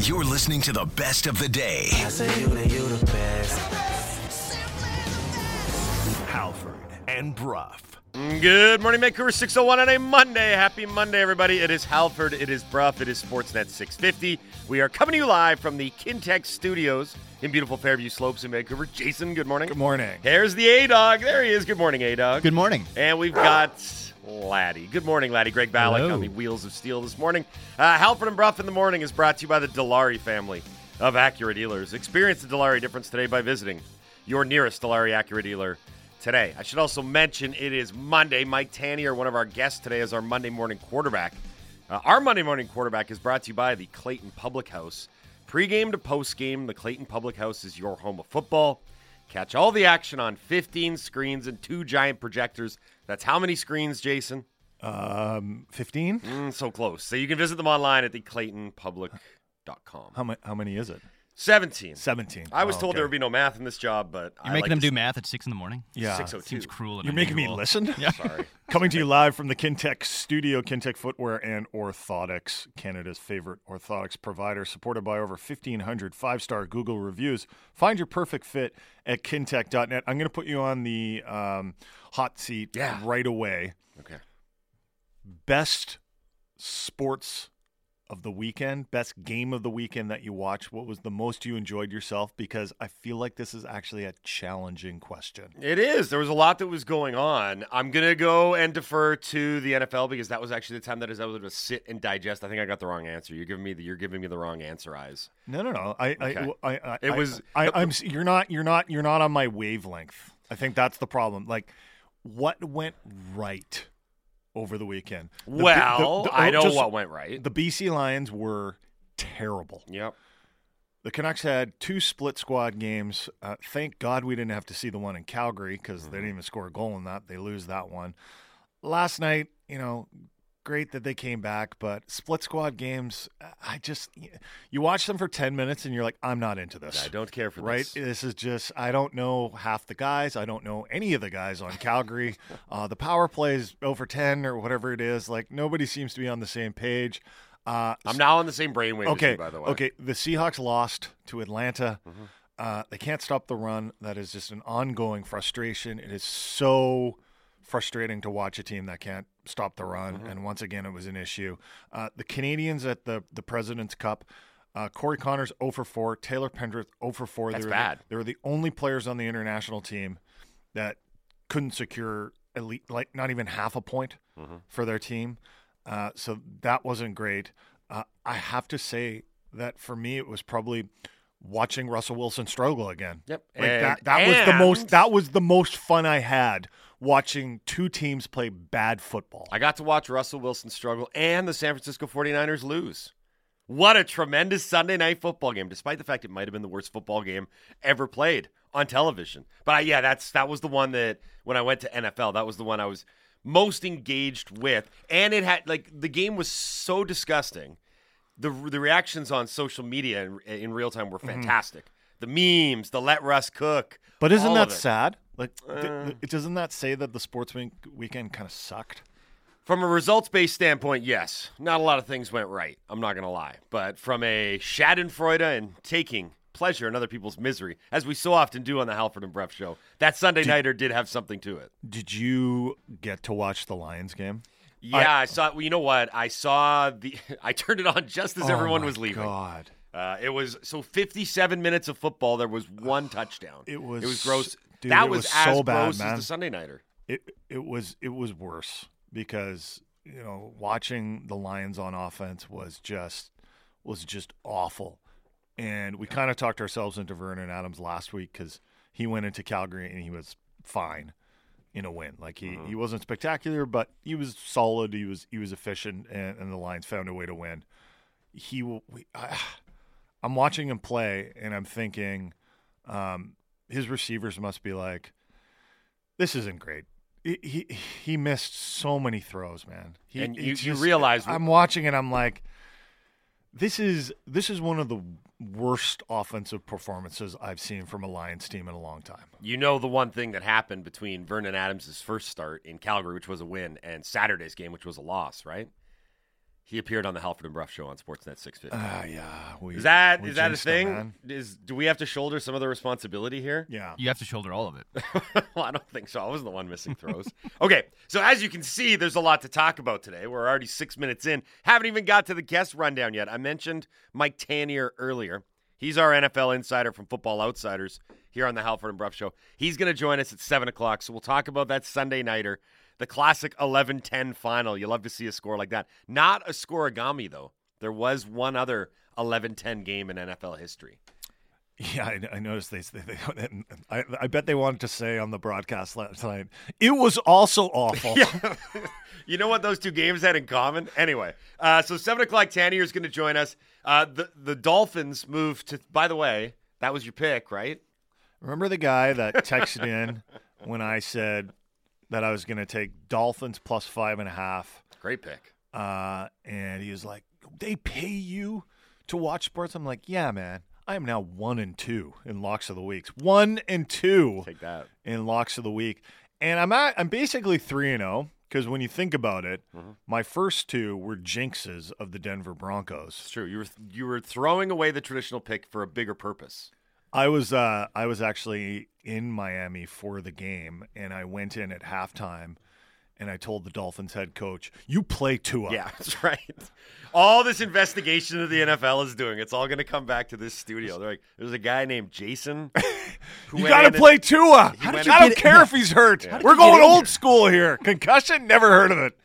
You're listening to the best of the day. I say you the you the best. Halford and Brough. Good morning, Vancouver 601 on a Monday. Happy Monday, everybody. It is Halford, it is Brough, it is Sportsnet 650. We are coming to you live from the Kintex studios in beautiful Fairview Slopes in Vancouver. Jason, good morning. Good morning. Here's the A Dog. There he is. Good morning, A Dog. Good morning. And we've got Laddie. Good morning, Laddie. Greg Ballack Hello. on the Wheels of Steel this morning. Uh, Halford and Brough in the morning is brought to you by the Dilawri family of Acura dealers. Experience the Dilawri difference today by visiting your nearest Dilawri Acura dealer today. I should also mention it is Monday. Mike Tanier, one of our guests today, is our Monday morning quarterback. Uh, our Monday morning quarterback is brought to you by the Clayton Public House. Pre-game to post-game, the Clayton Public House is your home of football. Catch all the action on 15 screens and two giant projectors. That's how many screens, Jason? Um, 15? Mm, so close. So you can visit them online at theclaytonpublic.com. How, ma- how many is it? 17. 17. I was Oh, told okay. there would be no math in this job, but You're I making like them to do math at six in the morning. Yeah. 602. Seems cruel. And You're making me listen? Yeah. Sorry. Coming to you live from the Kintec studio, Kintec Footwear and Orthotics, Canada's favorite orthotics provider, supported by over 1,500 five star Google reviews. Find your perfect fit at kintec.net. I'm going to put you on the um, hot seat Yeah. right away. Okay. Best sports of the weekend, best game of the weekend that you watched. What was the most you enjoyed yourself? Because I feel like this is actually a challenging question. It is. There was a lot that was going on. I'm going to go and defer to the NFL because that was actually the time that I was able to sit and digest. I think I got the wrong answer. You're giving me the, you're giving me the wrong answer, eyes. No, no, no. I, Okay. I, I, I, It was- I, I'm. You're not. You're not. You're not on my wavelength. I think that's the problem. Like, what went right over the weekend? The Well, the- the- I know just- what went right. The BC Lions were terrible. Yep. The Canucks had two split squad games. Uh, thank God we didn't have to see the one in Calgary because Mm-hmm. they didn't even score a goal in that. They lose that one. Last night, you know, great that they came back, but split squad games, I just you watch them for ten minutes and you're like, I'm not into this. I don't care for Right? this. This is just I don't know half the guys. I don't know any of the guys on Calgary. uh, the power plays over ten or whatever it is. Like nobody seems to be on the same page. Uh, I'm now on the same brainwave okay, you, by the way. Mm-hmm. okay. The Seahawks lost to Atlanta. Uh, they can't stop the run. That is just an ongoing frustration. It is so frustrating to watch a team that can't stop the run. Mm-hmm. And once again, it was an issue. Uh, the Canadians at the the President's Cup. Uh, Corey Conners 0 for 4. Taylor Pendrith 0 for 4. That's they were bad. The, they were the only players on the international team that couldn't secure elite, like not even half a point Mm-hmm. for their team. Uh, so that wasn't great. Uh, I have to say that for me, it was probably watching Russell Wilson struggle again. Yep. Like And- that, that was the most that was the most fun I had watching two teams play bad football. I got to watch Russell Wilson struggle and the San Francisco 49ers lose. What a tremendous Sunday night football game, despite the fact it might have been the worst football game ever played on television. But I, yeah, that's that was the one that when I went to NFL, that was the one I was most engaged with, and it had like the game was so disgusting. The the reactions on social media in, in real time were fantastic. The memes, the let Russ cook. but isn't that sad? Like, Uh. th- doesn't that say that the sports week- weekend kind of sucked? From a results based standpoint, yes. Not a lot of things went right. I'm not going to lie. But from a Schadenfreude and taking pleasure in other people's misery, as we so often do on the Halford and Brough show, that Sunday Nighter did have something to it. Did you get to watch the Lions game? Yeah, I, saw. Well, you know what? I saw the. I turned it on just as Oh everyone was leaving. God, Uh, it was so 57 minutes of football. There was one touchdown. It was- It was gross. dude, that was, was as so bad, gross man. as the Sunday Nighter. it it was it was worse because you know watching the Lions on offense was just was just awful, and we kind of talked ourselves into Vernon Adams last week because he went into Calgary and he was fine in a win. Like he, he wasn't spectacular, but he was solid. He was he was efficient, and, and the Lions found a way to win. He will. We, I, I'm watching him play, and I'm thinking, um, his receivers must be like, this isn't great. He he, he missed so many throws, man. He, And you- it's you realize- I'm watching it. I'm like, this is this is one of the worst offensive performances I've seen from a Lions team in a long time. You know the one thing that happened between Vernon Adams' first start in Calgary, which was a win, and Saturday's game, which was a loss, right? He appeared on the Halford and Brough show on Sportsnet 650. Ah, yeah. We, is that we is that a thing? man. Is do we have to shoulder some of the responsibility here? Yeah. You have to shoulder all of it. well, I don't think so. I wasn't the one missing throws. okay, so as you can see, there's a lot to talk about today. We're already six minutes in. Haven't even got to the guest rundown yet. I mentioned Mike Tanier earlier. He's our NFL insider from Football Outsiders here on the Halford and Brough Show. He's going to join us at 7 o'clock, so we'll talk about that Sunday nighter, the classic 11 10 final. You love to see a score like that. Not a scorigami, though. There was one other 11 10 game in NFL history. Yeah, I, I noticed they. they, they I, I bet they wanted to say on the broadcast last night. It was also awful. you know what those two games had in common? Anyway, uh, so seven o'clock, Tanier is going to join us. Uh, the the Dolphins move to. By the way, that was your pick, right? Remember the guy that texted in when I said that I was going to take Dolphins plus five and a half, Great pick. uh, and he was like, "They pay you to watch sports." I'm like, "Yeah, man. I am now one and two in locks of the weeks. One and two Take that. in locks of the week, and I'm at I'm basically three and zero because when you think about it, my first two were jinxes of the Denver Broncos. It's true. You were you were throwing away the traditional pick for a bigger purpose. I was uh, I was actually in Miami for the game, and I went in at halftime, and I told the Dolphins head coach, "You play Tua." Yeah, that's right. All this investigation that the NFL is doing, it's all going to come back to this studio. They're like, there's a guy named Jason. Who You got to and- play Tua. How did I don't care if he's hurt. did We're going old here? school here. Concussion? Never heard of it.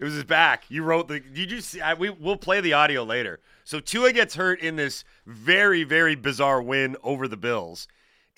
It was his back. You wrote the. Did you see? I, we we'll play the audio later. So Tua gets hurt in this very very bizarre win over the Bills,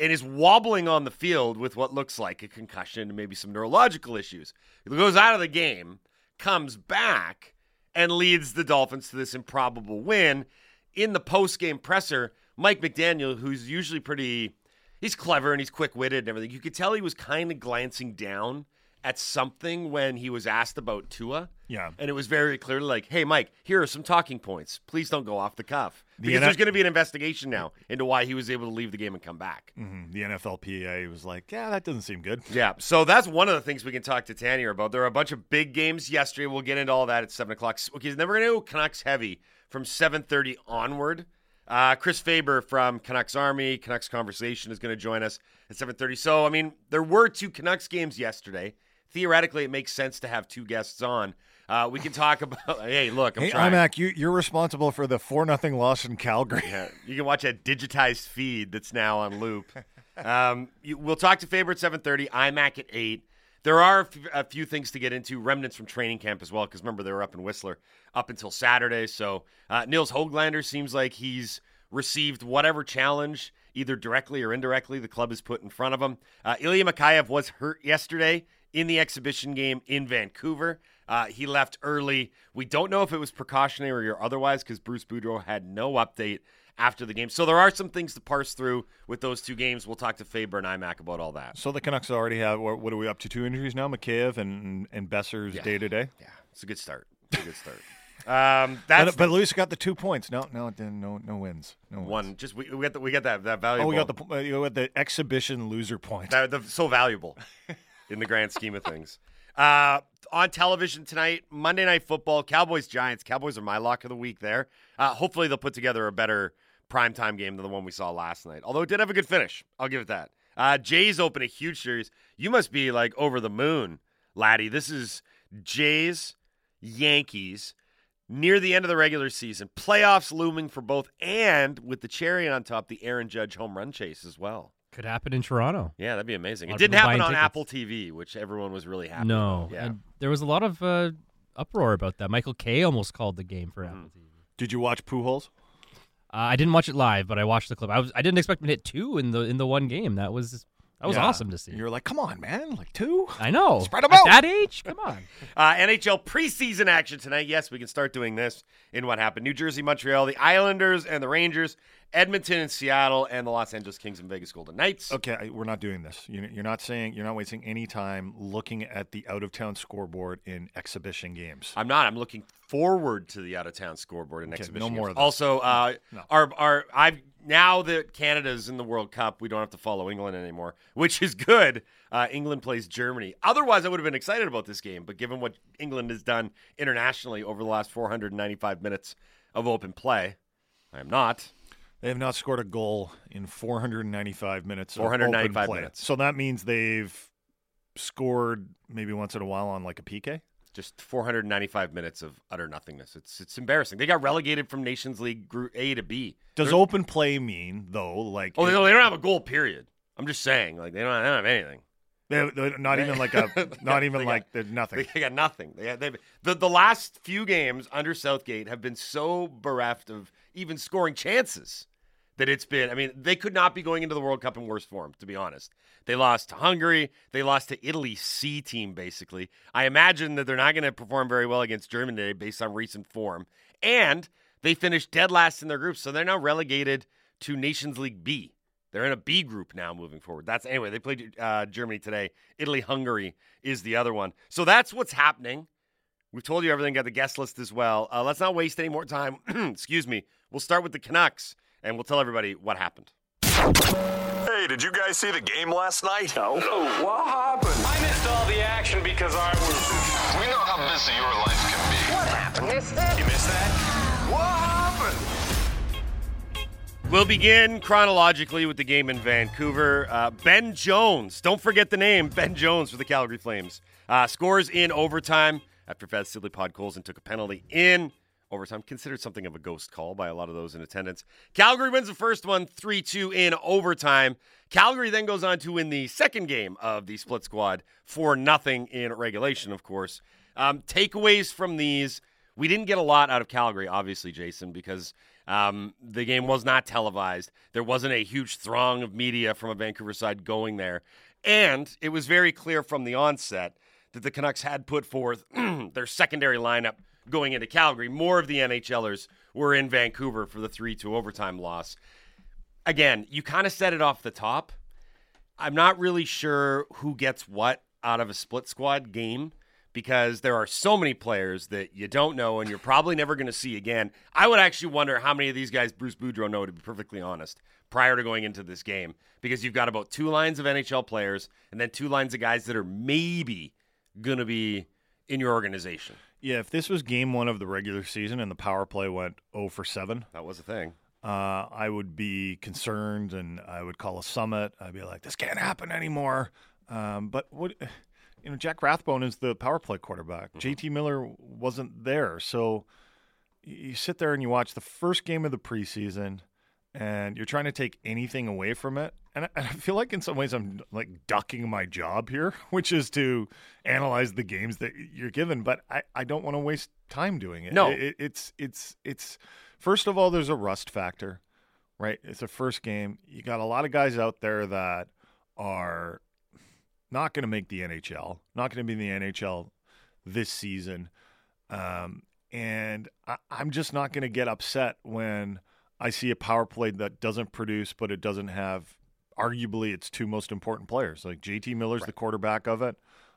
and is wobbling on the field with what looks like a concussion and maybe some neurological issues. He goes out of the game, comes back, and leads the Dolphins to this improbable win. In the post game presser, Mike McDaniel, who's usually pretty, he's clever and he's quick witted and everything. You could tell he was kind of glancing down at something when he was asked about Tua. Yeah. And it was very clearly like, hey, Mike, here are some talking points. Please don't go off the cuff. Because N- there's going to be an investigation now into why he was able to leave the game and come back. Mhm. The NFLPA was like, "Yeah, that doesn't seem good." Yeah, so that's one of the things we can talk to Tanier about. There are a bunch of big games yesterday. We'll get into all that at seven o'clock. Okay, then we're gonna go Canucks heavy from seven thirty onward. Uh, Chris Faber from Canucks Army, Canucks Conversation is going to join us at seven thirty. So, I mean, there were two Canucks games yesterday. Theoretically, it makes sense to have two guests on. Uh, we can talk about. Hey, look, I'm Hey, trying. IMAC, you, you're responsible for the four nothing loss in Calgary. Yeah, you can watch that digitized feed that's now on loop. Um, you, we'll talk to Faber at 7.30, iMac at 8. There are a f- a few things to get into, remnants from training camp as well, because remember, they were up in Whistler up until Saturday. So uh, Nils Hoglander seems like he's received whatever challenge, either directly or indirectly, the club has put in front of him. Uh, Ilya Mikheyev was hurt yesterday in the exhibition game in Vancouver. Uh, he left early. We don't know if it was precautionary or otherwise because Bruce Boudreau had no update after the game. So there are some things to parse through with those two games. We'll talk to Faber and IMAC about all that. So the Canucks already have what, are we up to? Two injuries now, Mikheyev and and Boeser's day to day. Yeah, it's a good start. It's a good start. Um, that's But, but Luis got the two points. No, no, no, no wins. No wins. one. Just we, we got the, we got that that valuable. Oh, we got the uh, you got the exhibition loser point. that, the, so valuable in the grand scheme of things. Uh, on television tonight, Monday Night Football, Cowboys Giants. Cowboys are my lock of the week there. Uh, hopefully, they'll put together a better primetime game than the one we saw last night. Although it did have a good finish. I'll give it that. Uh, Jays open a huge series. You must be like over the moon, laddie. This is Jays, Yankees, near the end of the regular season. Playoffs looming for both, and with the cherry on top, the Aaron Judge home run chase as well. Could happen in Toronto. Yeah, that'd be amazing. It didn't happen on tickets. Apple TV, which everyone was really happy. No. about. Yeah. And there was a lot of uh, uproar about that. Michael Kay almost called the game for Mm-hmm. Apple TV. Did you watch Pujols? Uh, I didn't watch it live, but I watched the clip. I was I didn't expect him to hit two in the in the one game. That was that was Yeah. awesome to see. You were like, come on, man, like two. I know. Spread 'em At out. that age, come on. Uh, NHL preseason action tonight. Yes, we can start doing this in what happened. New Jersey, Montreal, the Islanders and the Rangers, Edmonton and Seattle, and the Los Angeles Kings and Vegas Golden Knights. Okay, we're not doing this. You- You're not saying you're not wasting any time looking at the out of town scoreboard in exhibition games. I'm not. I'm looking forward to the out of town scoreboard in Okay, exhibition. no more games. of this. Also, uh, No. our our I've now that Canada's in the World Cup, we don't have to follow England anymore, which is good. Uh, England plays Germany. Otherwise, I would have been excited about this game, but given what England has done internationally over the last 495 minutes of open play, I am not. They have not scored a goal in 495 minutes. of 495 open play. minutes. So that means they've scored maybe once in a while on like a PK. Just 495 minutes of utter nothingness. It's it's embarrassing. They got relegated from Nations League Group A to B. Does They're- open play mean though? Like Oh, they don't, they don't have a goal. Period. I'm just saying, like they don't, they don't have anything. they- they're not even like a not even like got- nothing. They got nothing. They, they the the last few games under Southgate have been so bereft of even scoring chances that it's been. I mean, they could not be going into the World Cup in worse form. To be honest, they lost to Hungary. They lost to Italy C team. Basically, I imagine that they're not going to perform very well against Germany today based on recent form. And they finished dead last in their group, so they're now relegated to Nations League B. They're in a B group now moving forward. That's anyway, they played uh, Germany today. Italy, Hungary is the other one. So that's what's happening. We've told you everything, got the guest list as well. Uh, let's not waste any more time. Excuse me. We'll start with the Canucks and we'll tell everybody what happened. Hey, did you guys see the game last night? No. What happened? I missed all the action because I was. We know how busy your life can be. What happened? Missed it? You missed that? What happened? We'll begin chronologically with the game in Vancouver. Uh, ben Jones, don't forget the name, Ben Jones for the Calgary Flames, uh, scores in overtime after Vasily Podkolzin took a penalty in overtime, considered something of a ghost call by a lot of those in attendance. Calgary wins the first one 3 2 in overtime. Calgary then goes on to win the second game of the split squad for nothing in regulation, of course. Um, takeaways from these we didn't get a lot out of Calgary, obviously, Jason, because um, the game was not televised. There wasn't a huge throng of media from a Vancouver side going there. And it was very clear from the onset that the Canucks had put forth their secondary lineup going into Calgary. More of the NHLers were in Vancouver for the 3 2 overtime loss. Again, you kind of set it off the top. I'm not really sure who gets what out of a split squad game because there are so many players that you don't know and you're probably never going to see again. I would actually wonder how many of these guys Bruce Boudreau know, to be perfectly honest, prior to going into this game, because you've got about two lines of NHL players and then two lines of guys that are maybe going to be in your organization. Yeah, if this was game one of the regular season and the power play went 0 for 7, That was a thing. uh, I would be concerned and I would call a summit. I'd be like, this can't happen anymore. Um, but what, you know, Jack Rathbone is the power play quarterback. JT Miller wasn't there. So you sit there and you watch the first game of the preseason and you're trying to take anything away from it. And I, and I feel like in some ways I'm like ducking my job here, which is to analyze the games that you're given. But I, I don't want to waste time doing it. No. It- it's it's it's first of all, there's a rust factor, right? It's a first game. You got a lot of guys out there that are not going to make the NHL, not going to be in the NHL this season. Um, and I, I'm just not going to get upset when I see a power play that doesn't produce, but it doesn't have arguably its two most important players. Like JT Miller's the quarterback of it.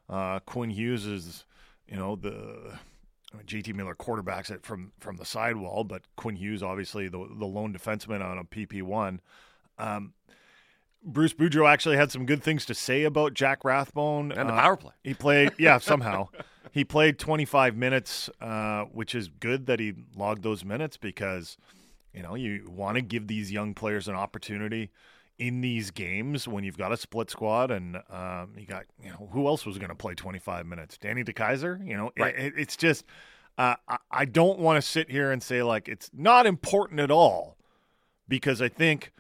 Uh, Quinn Hughes is, you know, the I mean, JT Miller quarterbacks it from from the sidewall, but Quinn Hughes obviously the the lone defenseman on a PP one. Um, Bruce Boudreau actually had some good things to say about Jack Rathbone And the Uh, power play. He played, yeah, somehow he played 25 minutes, uh, which is good that he logged those minutes because you know you want to give these young players an opportunity in these games when you've got a split squad and um, you got you know who else was going to play 25 minutes? Danny DeKeyser, you know, Right. it, it's just uh, I, I don't want to sit here and say like it's not important at all because I think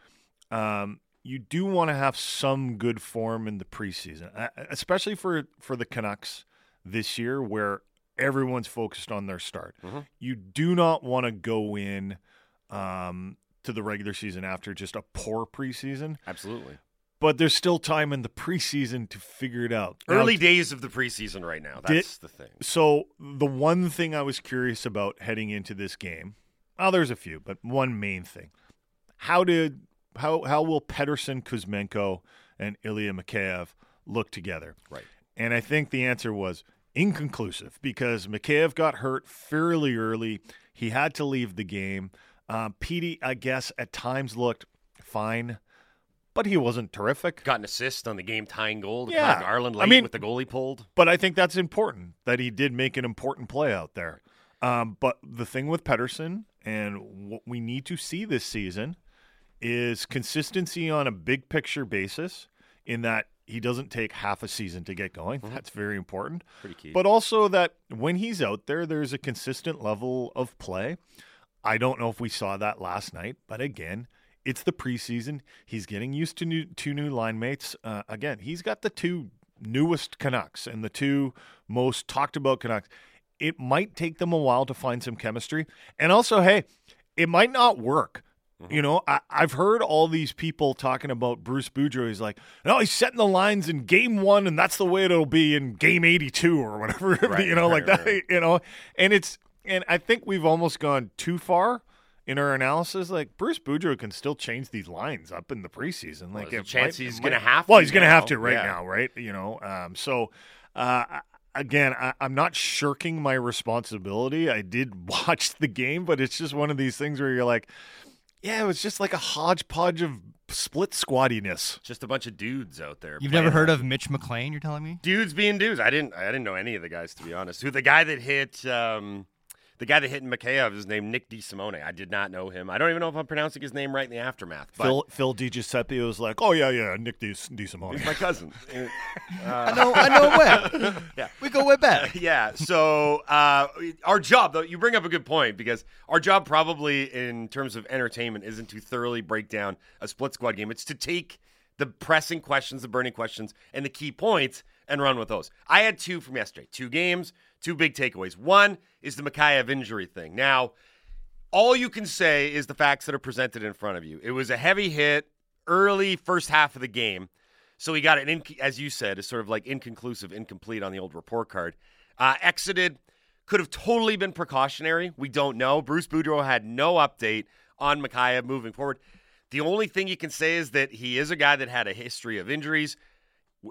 um, you do want to have some good form in the preseason, uh, especially for for the Canucks this year, where everyone's focused on their start. You do not want to go in um, to the regular season after just a poor preseason, Absolutely. but there's still time in the preseason to figure it out. Now, Early days of the preseason right now. Did- That's the thing. so the one thing I was curious about heading into this game, oh, there's a few, but one main thing: how did how how will Pettersson, Kuzmenko, and Ilya Mikheyev look together? Right. And I think the answer was inconclusive because Mikheyev got hurt fairly early. He had to leave the game. Um, Petey, I guess, at times looked fine, but he wasn't terrific. Got an assist on the game tying goal. Yeah. Garland I late mean- with the goalie pulled. But I think that's important that he did make an important play out there. Um, but the thing with Pettersson and what we need to see this season is consistency on a big picture basis in that he doesn't take half a season to get going. That's very important. Pretty key. But also that when he's out there, there's a consistent level of play. I don't know if we saw that last night, but again, it's the preseason. He's getting used to new, two new line mates. Uh, again, he's got the two newest Canucks and the two most talked about Canucks. It might take them a while to find some chemistry. And also, hey, it might not work. You know, I, I've heard all these people talking about Bruce Boudreau. He's like, no, he's setting the lines in game one, and that's the way it'll be in game 82 or whatever. Right, you know, right, like that, right. you know, and it's, and I think we've almost gone too far in our analysis. Like, Bruce Boudreau can still change these lines up in the preseason. Like, there's a chance might- he's gonna have Well, he's going to have to right Yeah. now, right? You know, um, so, uh, again, I, I'm not shirking my responsibility. I did watch the game, but it's just one of these things where you're like, yeah, it was just like a hodgepodge of split squattiness. Just a bunch of dudes out there. You've never heard of Mitch McLean? You're telling me? dudes being dudes. I didn't. I didn't know any of the guys to be honest. Who the guy that hit um, the guy that hit Mikheyev is named Nick DeSimone. I did not know him. I don't even know if I'm pronouncing his name right in the aftermath. But Phil Phil DiGiuseppe was like, oh yeah, yeah, Nick Di DeSimone. he's my cousin. I know, I know well. Yeah. We go way back. yeah. So uh, our job, though, you bring up a good point because our job, probably in terms of entertainment, isn't to thoroughly break down a split squad game. It's to take the pressing questions, the burning questions, and the key points and run with those. I had two from yesterday. Two games, two big takeaways. One is the Mikheyev injury thing. Now, all you can say is the facts that are presented in front of you. It was a heavy hit early first half of the game. So he got it, in, as you said, is sort of like inconclusive, incomplete on the old report card. Uh, exited, could have totally been precautionary. We don't know. Bruce Boudreau had no update on Mikheyev moving forward. The only thing you can say is that he is a guy that had a history of injuries.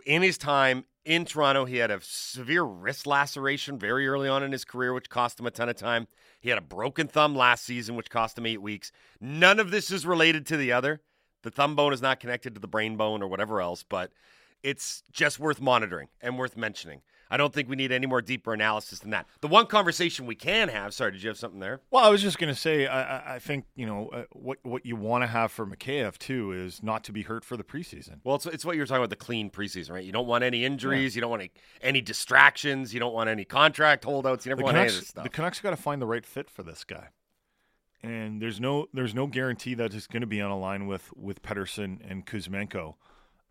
In his time in Toronto, he had a severe wrist laceration very early on in his career, which cost him a ton of time. He had a broken thumb last season, which cost him eight weeks. None of this is related to the other. The thumb bone is not connected to the brain bone or whatever else, but it's just worth monitoring and worth mentioning. I don't think we need any more deeper analysis than that. The one conversation we can have. Sorry, did you have something there? Well, I was just going to say, I, I- I think you know uh, what what you want to have for Mikheyev too is not to be hurt for the preseason. Well, it's, it's what you're talking about the clean preseason, right? You don't want any injuries. You don't want any, any distractions. You don't want any contract holdouts. You never The want any of Canucks, this stuff. the Canucks got to find the right fit for this guy, and there's no there's no guarantee that it's going to be on a line with with Pettersson and Kuzmenko.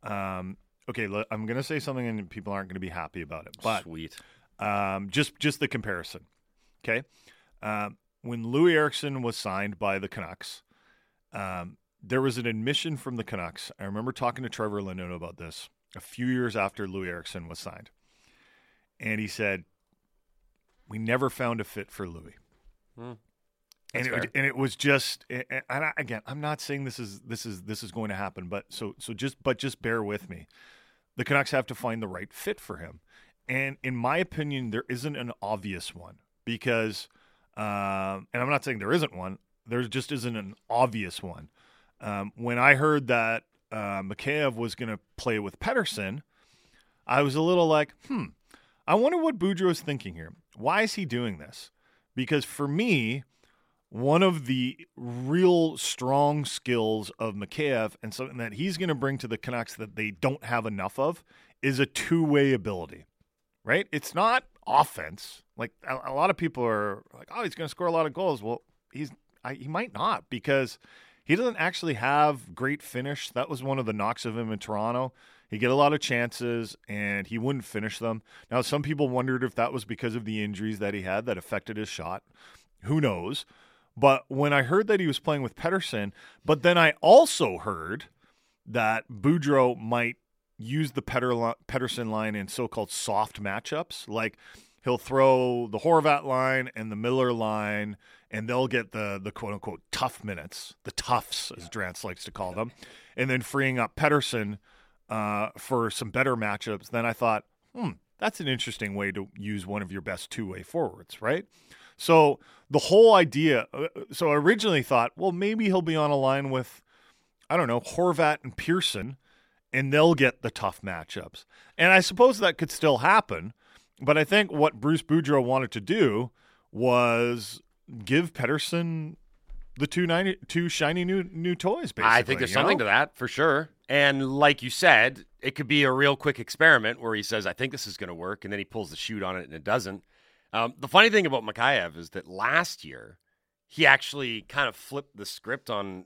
Um, okay, I'm going to say something, and people aren't going to be happy about it, but Sweet. um, just just the comparison. Okay, um, when Loui Eriksson was signed by the Canucks, um, there was an admission from the Canucks. I remember talking to Trevor Linden about this a few years after Loui Eriksson was signed, and he said, "We never found a fit for Loui." Hmm. And it, and it was just and I, again I'm not saying this is this is this is going to happen but so so just but just bear with me the Canucks have to find the right fit for him. And in my opinion, there isn't an obvious one because, um, and I'm not saying there isn't one, there just isn't an obvious one. Um, when I heard that uh, Mikheyev was going to play with Pettersson, I was a little like, hmm, I wonder what Boudreau's thinking here. Why is he doing this? Because for me, one of the real strong skills of Mikheyev and something that he's going to bring to the Canucks that they don't have enough of is a two-way ability. Right? It's not offense. Like a, a lot of people are like, "Oh, he's going to score a lot of goals." Well, he's I, he might not because he doesn't actually have great finish. That was one of the knocks of him in Toronto. He get a lot of chances and he wouldn't finish them. Now, some people wondered if that was because of the injuries that he had that affected his shot. Who knows? But when I heard that he was playing with Pettersson, but then I also heard that Boudreau might use the Pettersson line in so-called soft matchups, like he'll throw the Horvat line and the Miller line, and they'll get the the quote unquote tough minutes, the toughs as Drance likes to call them, and then freeing up Pettersson uh, for some better matchups. Then I thought, hmm, that's an interesting way to use one of your best two-way forwards, right? So the whole idea. uh, So I originally thought, well, maybe he'll be on a line with I don't know, Horvat and Pearson, and they'll get the tough matchups. And I suppose that could still happen, but I think what Bruce Boudreau wanted to do was give Pettersson the two ninety two shiny new new toys. Basically, I think there's something know? to that for sure. And like you said, it could be a real quick experiment where he says, "I think this is going to work," and then he pulls the shoot on it and it doesn't. Um, the funny thing about Mikheyev is that last year he actually kind of flipped the script on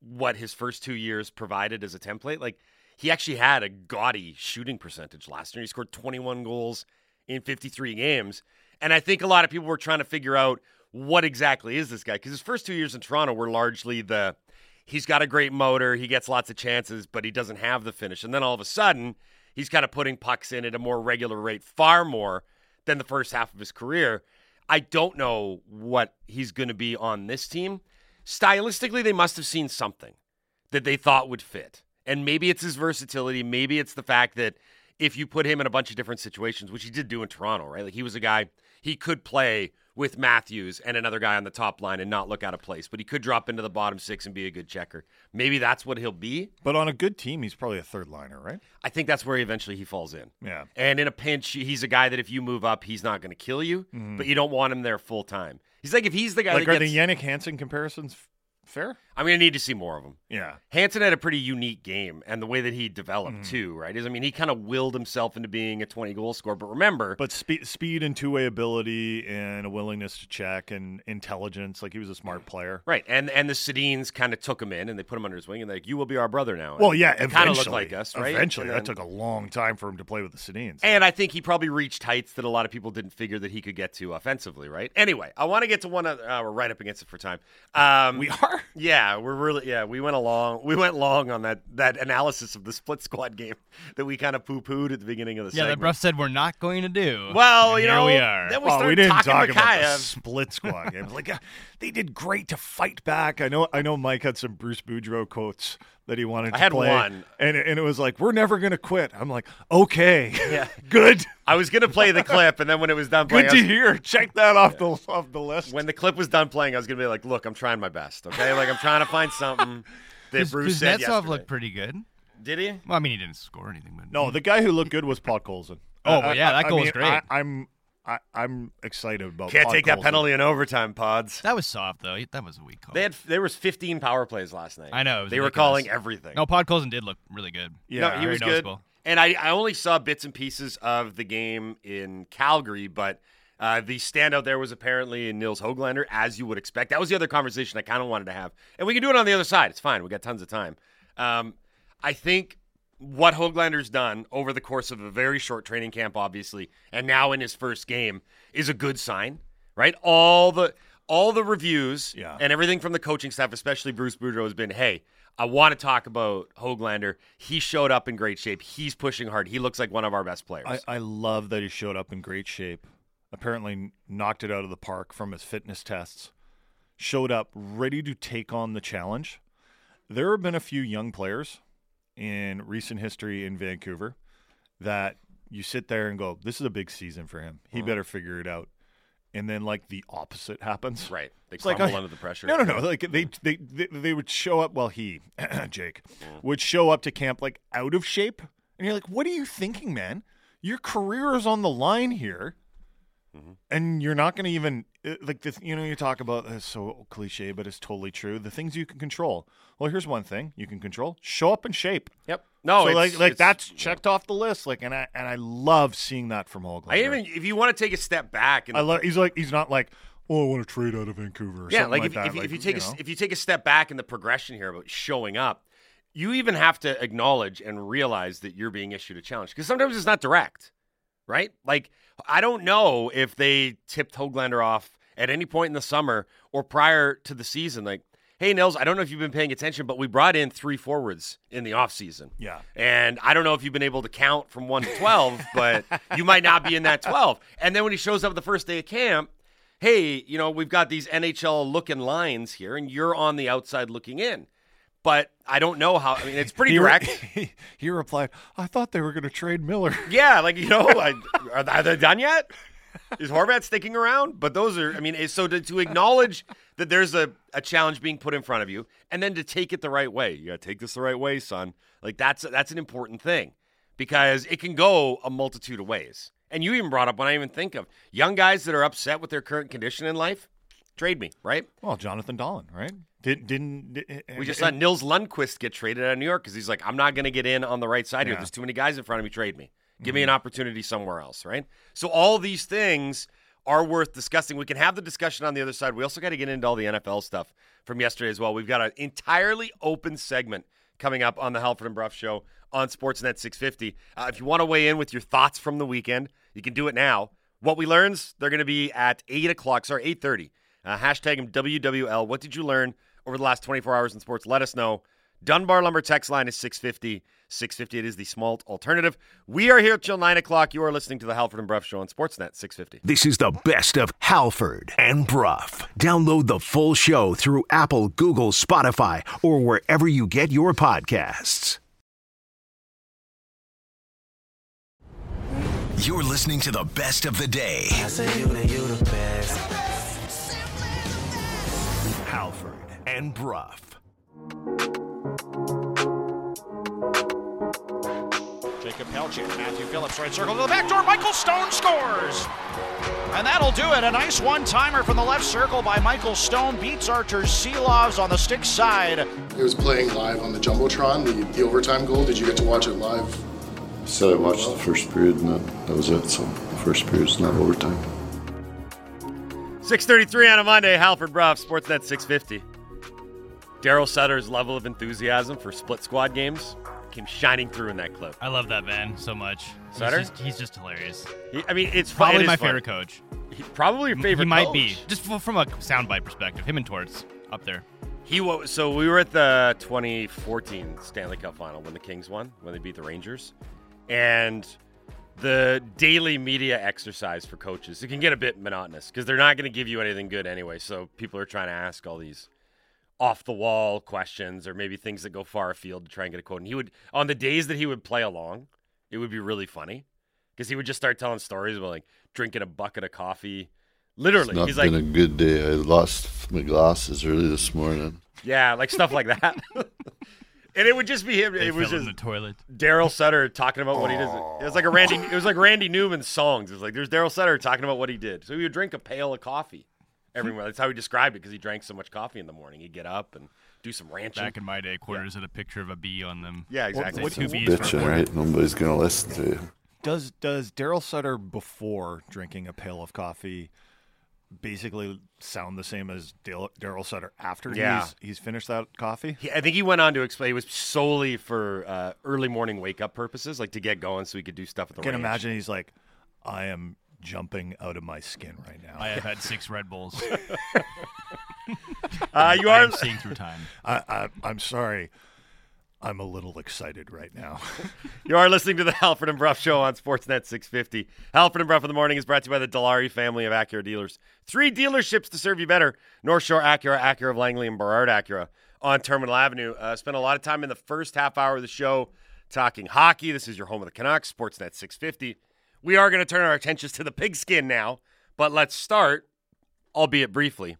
what his first two years provided as a template. Like he actually had a gaudy shooting percentage last year. He scored 21 goals in 53 games, and I think a lot of people were trying to figure out what exactly is this guy because his first two years in Toronto were largely the he's got a great motor, he gets lots of chances, but he doesn't have the finish. And then all of a sudden, he's kind of putting pucks in at a more regular rate, far more than the first half of his career. I don't know what he's going to be on this team. Stylistically, they must have seen something that they thought would fit. And maybe it's his versatility. Maybe it's the fact that if you put him in a bunch of different situations, which he did do in Toronto, right? Like he was a guy, he could play with Matthews and another guy on the top line and not look out of place, but he could drop into the bottom six and be a good checker. Maybe that's what he'll be. But on a good team, he's probably a third liner, right? I think that's where eventually he falls in. Yeah. And in a pinch, he's a guy that if you move up, he's not going to kill you, mm-hmm. but you don't want him there full time. He's like if he's the guy Like, that are gets, the Jannik Hansen comparisons fair? I'm going to need to see more of him. Yeah. Hansen had a pretty unique game, and the way that he developed Mm-hmm. too, right? Is I mean, he kind of willed himself into being a 20 goal scorer. But remember, But speed, speed and two way ability and a willingness to check and intelligence. Like he was a smart player. right? And and the Sedins kind of took him in, and they put him under his wing, and they're like, "You will be our brother now." Well, And yeah, eventually. kind of looked like us, right? Eventually, And that then- took a long time for him to play with the Sedins. And I think he probably reached heights that a lot of people didn't figure that he could get to offensively, right? Anyway, I want to get to one. Other, uh, we're right up against it for time. Um, we are. Yeah, we're really yeah. We went along. We went long on that that analysis of the split squad game that we kind of poo pooed at the beginning of the Yeah, that. Brough said we're not going to do. Well, And you here know, we are. then we Well, we didn't talking talk about the split squad game. Like uh, they did great to fight back. I know. I know. Mike had some Bruce Boudreau quotes that he wanted I to had play, one. and and it was like we're never gonna quit. I'm like, okay, Yeah. good, I was gonna play the clip, and then when it was done playing, good to was- hear. Check that off the off the list. when the clip was done playing, I was gonna be like, "Look, I'm trying my best. Okay, like I'm trying to find something that Bruce said Kuznetsov yesterday." looked pretty good. Did he? Well, I mean, he didn't score anything, but no, the guy who looked good was Podkolzin. Oh, I- yeah, I- that I goal was mean, great. I, I'm I, I'm excited about. Can't Pod take that penalty in overtime, pods. that was soft though. That was a weak call. They had there was 15 power plays last night. I know, it was they were calling everything. no, Podkolzin did look really good. Yeah, no, he very was good. And I, I only saw bits and pieces of the game in Calgary, but uh, the standout there was apparently Nils Hoglander, as you would expect. That was the other conversation I kind of wanted to have. And we can do it on the other side. It's fine. We got tons of time. Um, I think what Hoglander's done over the course of a very short training camp, obviously, and now in his first game, is a good sign, right? All the all the reviews Yeah. and everything from the coaching staff, especially Bruce Boudreau, has been, hey, I want to talk about Hoglander. He showed up in great shape. He's pushing hard. He looks like one of our best players. I, I love that he showed up in great shape. Apparently, knocked it out of the park from his fitness tests. Showed up ready to take on the challenge. There have been a few young players in recent history in Vancouver that you sit there and go, "This is a big season for him. He mm-hmm. better figure it out." And then, like the opposite happens. right. They It's crumble I- under the pressure. No, no, no. Like they, mm-hmm. they, they, they would show up. Well, he, Jake, mm-hmm. would show up to camp like out of shape, and you're like, "What are you thinking, man? Your career is on the line here, and you're not going to even uh, like this. You know, you talk about this so cliche, but it's totally true. The things you can control. Well, here's one thing you can control: show up in shape. Yep. No, so it's, like, like it's- that's checked off the list. Like, and I and I love seeing that from Hoglander. I even if you want to take a step back and I love. He's like, he's not like, oh, I want to trade out of Vancouver. Yeah, something like, if, if, Like, if you take a, know. if you take a step back in the progression here about showing up, you even have to acknowledge and realize that you're being issued a challenge because sometimes it's not direct, right? Like I don't know if they tipped Hoglander off at any point in the summer or prior to the season, like. Hey Nils, I don't know if you've been paying attention, but we brought in three forwards in the offseason. Yeah. And I don't know if you've been able to count from 1 to 12, but you might not be in that 12. And then when he shows up the first day of camp, hey, you know, we've got these NHL looking lines here, and you're on the outside looking in. But I don't know how. I mean, it's pretty He direct. He, he replied, "I thought they were going to trade Miller." yeah, like you know, like, are, they, are they done yet? Is Horvat sticking around? But those are, I mean, eh, so to, to acknowledge that there's a, a challenge being put in front of you, and then to take it the right way. You got to take this the right way, son. Like that's that's an important thing because it can go a multitude of ways. And you even brought up when I even think of young guys that are upset with their current condition in life. Trade me, right? Well, Jonathan Dahlen, right? Did, didn't did, eh, eh, We just eh, saw Nils Lundkvist get traded out of New York because he's like, I'm not going to get in on the right side here. There's too many guys in front of me. Trade me. Give me mm-hmm. an opportunity somewhere else, right? So all these things are worth discussing. We can have the discussion on the other side. We also got to get into all the NFL stuff from yesterday as well. We've got an entirely open segment coming up on the Halford and Brough Show on Sportsnet 650. Uh, if you want to weigh in with your thoughts from the weekend, you can do it now. What we learns, they're going to be at 8 o'clock, sorry, 8.30. Uh, hashtag them WWL. What did you learn over the last 24 hours in sports? Let us know. Dunbar Lumber text line is 650. 650. It is the Smalt alternative. We are here till 9 o'clock. You are listening to the Halford and Brough Show on Sportsnet 650. This is the best of Halford and Brough. Download the full show through Apple, Google, Spotify, or wherever you get your podcasts. You're listening to the best of the day. And Brough. Jacob Pelchin, Matthew Phillips, right circle to the back door. Michael Stone scores. And that'll do it. A nice one timer from the left circle by Michael Stone. Beats Arturs Silovs on the stick side. It was playing live on the Jumbotron, the, the overtime goal. Did you get to watch it live? So I watched the first period and that, that was it. So the first period's not overtime. 633 on a Monday, Halford Brough, Sportsnet 650. Daryl Sutter's level of enthusiasm for split squad games came shining through in that clip. I love that man so much. Sutter? He's just, he's just hilarious. He- I mean, it's fun- probably it my fun. favorite coach. He- probably your favorite He might coach. be just from a soundbite perspective. Him and Torts up there. He wa- so we were at the 2014 Stanley Cup final when the Kings won, when they beat the Rangers, and the daily media exercise for coaches it can get a bit monotonous because they're not going to give you anything good anyway. So people are trying to ask all these off the wall questions or maybe things that go far afield to try and get a quote. And he would on the days that he would play along, it would be really funny because he would just start telling stories about like drinking a bucket of coffee. Literally, It's not he's been like, a good day. I lost my glasses early this morning. Yeah, like stuff like that. and it would just be him. They it was just the toilet. Daryl Sutter talking about what he did. It was like a Randy. It was like Randy Newman's songs. It was like there's Daryl Sutter talking about what he did. So he would drink a pail of coffee every morning. That's how he described it because he drank so much coffee in the morning. He'd get up and do some ranching. Back in my day, quarters had a picture of a bee on them. Yeah, exactly. What, two bees for Bitching, right? Nobody's gonna listen to you. Does does Daryl Sutter before drinking a pail of coffee basically sound the same as Daryl Sutter after Yeah. he's he's finished that coffee? He- I think he went on to explain it was solely for uh, early morning wake up purposes, like to get going so he could do stuff at the I can ranch. imagine he's like, I am jumping out of my skin right now. I have had six Red Bulls. Uh, you I are am seeing through time. I, I I'm sorry. I'm a little excited right now. You are listening to the Halford and Brough Show on Sportsnet 650. Halford and Brough in the morning is brought to you by the Dilawri family of Acura dealers. Three dealerships to serve you better: North Shore Acura, Acura of Langley, and Burrard Acura on Terminal Avenue. Uh, spent a lot of time in the first half hour of the show talking hockey. This is your home of the Canucks, Sportsnet 650. We are going to turn our attentions to the pigskin now, but let's start, albeit briefly,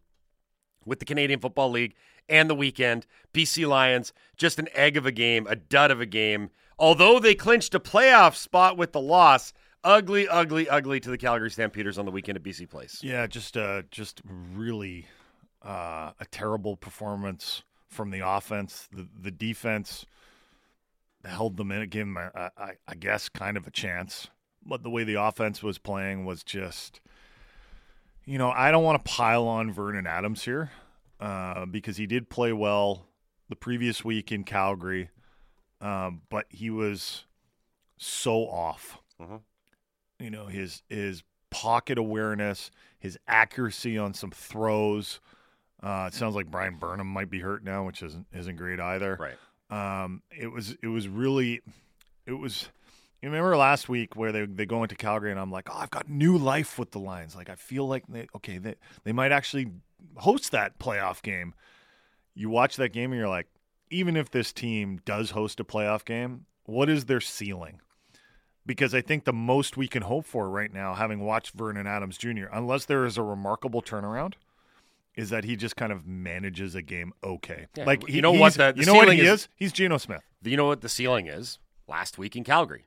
with the Canadian Football League and the weekend. BC Lions, just an egg of a game, a dud of a game. Although they clinched a playoff spot with the loss, ugly, ugly, ugly to the Calgary Stampeders on the weekend at BC Place. yeah, just uh, just really uh, a terrible performance from the offense. The the defense held them in, gave them, a, I, I guess, kind of a chance. But the way the offense was playing was just, you know, I don't want to pile on Vernon Adams here uh, because he did play well the previous week in Calgary, um, but he was so off. You know, his his pocket awareness, his accuracy on some throws. Uh, it sounds like Bryan Burnham might be hurt now, which isn't isn't great either. Right. Um, it was it was really it was. You remember last week where they they go into Calgary and I'm like, oh, I've got new life with the Lions. Like I feel like they okay, they they might actually host that playoff game. You watch that game and you're like, even if this team does host a playoff game, what is their ceiling? because I think the most we can hope for right now, having watched Vernon Adams Jr., unless there is a remarkable turnaround, is that he just kind of manages a game okay. Yeah, like he, you know what the, the you know what he is? is? He's Geno Smith. You know what the ceiling is? Last week in Calgary.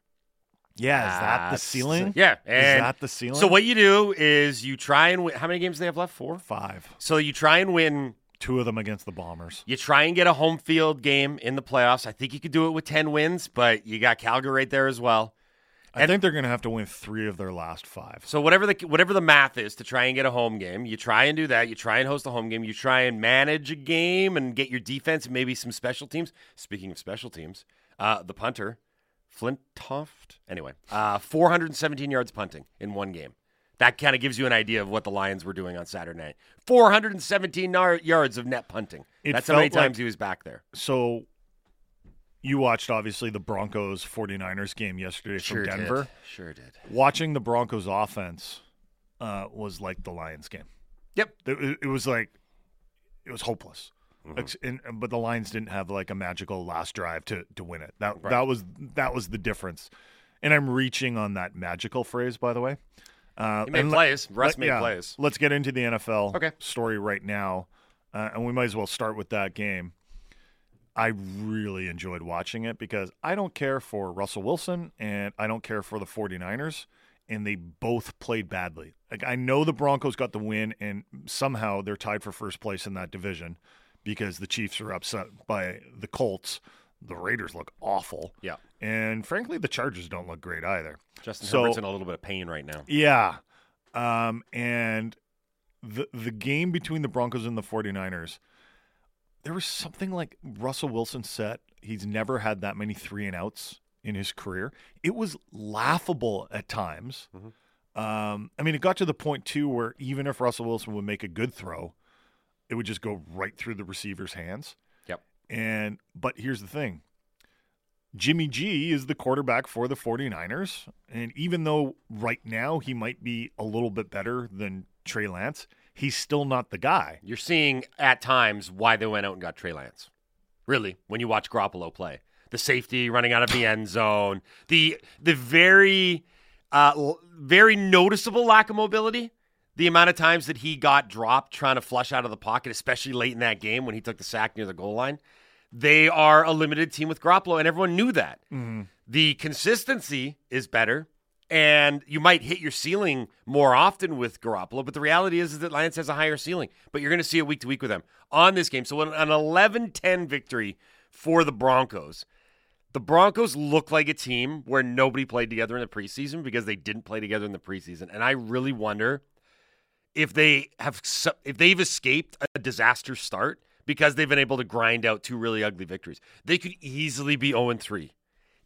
Yeah, is that the That's- ceiling? Yeah, is and that the ceiling? So what you do is you try and win. How many games do they have left? Four. Five. So you try and win. Two of them against the Bombers. You try and get a home field game in the playoffs. I think you could do it with ten wins, but you got Calgary right there as well. I think they're going to have to win three of their last five. So whatever the whatever the math is to try and get a home game, you try and do that. You try and host a home game. You try and manage a game and get your defense and maybe some special teams. Speaking of special teams, uh, the punter, Flint Toft. Anyway, uh, 417 yards punting in one game. That kind of gives you an idea of what the Lions were doing on Saturday night. 417 nar- yards of net punting. It That's how many felt like- times he was back there. So you watched obviously the Broncos 49ers game yesterday Sure from did. Denver. Sure did. Watching the Broncos offense uh, was like the Lions game. Yep. It, it was like it was hopeless. Mm-hmm. And- but the Lions didn't have like a magical last drive to to win it. That Right. that was that was the difference. And I'm reaching on that magical phrase, by the way. Uh, He made plays. Russ let- made yeah, plays. Let's get into the NFL Okay. story right now, uh, and we might as well start with that game. I really enjoyed watching it because I don't care for Russell Wilson and I don't care for the 49ers, and they both played badly. Like I know the Broncos got the win, and somehow they're tied for first place in that division because the Chiefs are upset by the Colts. The Raiders look awful. Yeah. And frankly, the Chargers don't look great either. Justin So- Herbert's in a little bit of pain right now. Yeah. Um, and the the game between the Broncos and the 49ers, there was something like Russell Wilson said he's never had that many three and outs in his career. It was laughable at times. Um, I mean, it got to the point too where even if Russell Wilson would make a good throw, it would just go right through the receiver's hands. Yep. And but here's the thing. Jimmy G is the quarterback for the 49ers. And even though right now he might be a little bit better than Trey Lance, he's still not the guy. You're seeing at times why they went out and got Trey Lance. Really, when you watch Garoppolo play, the safety running out of the end zone, the the very uh, very noticeable lack of mobility. The amount of times that he got dropped trying to flush out of the pocket, especially late in that game when he took the sack near the goal line. They are a limited team with Garoppolo, and everyone knew that. Mm-hmm. The consistency is better, and you might hit your ceiling more often with Garoppolo. But the reality is, is that Lance has a higher ceiling. But you're going to see it week to week with them on this game. So an an 11-10 victory for the Broncos. The Broncos look like a team where nobody played together in the preseason because they didn't play together in the preseason, and I really wonder if they have if they've escaped a disaster start because they've been able to grind out two really ugly victories. They could easily be 0 3.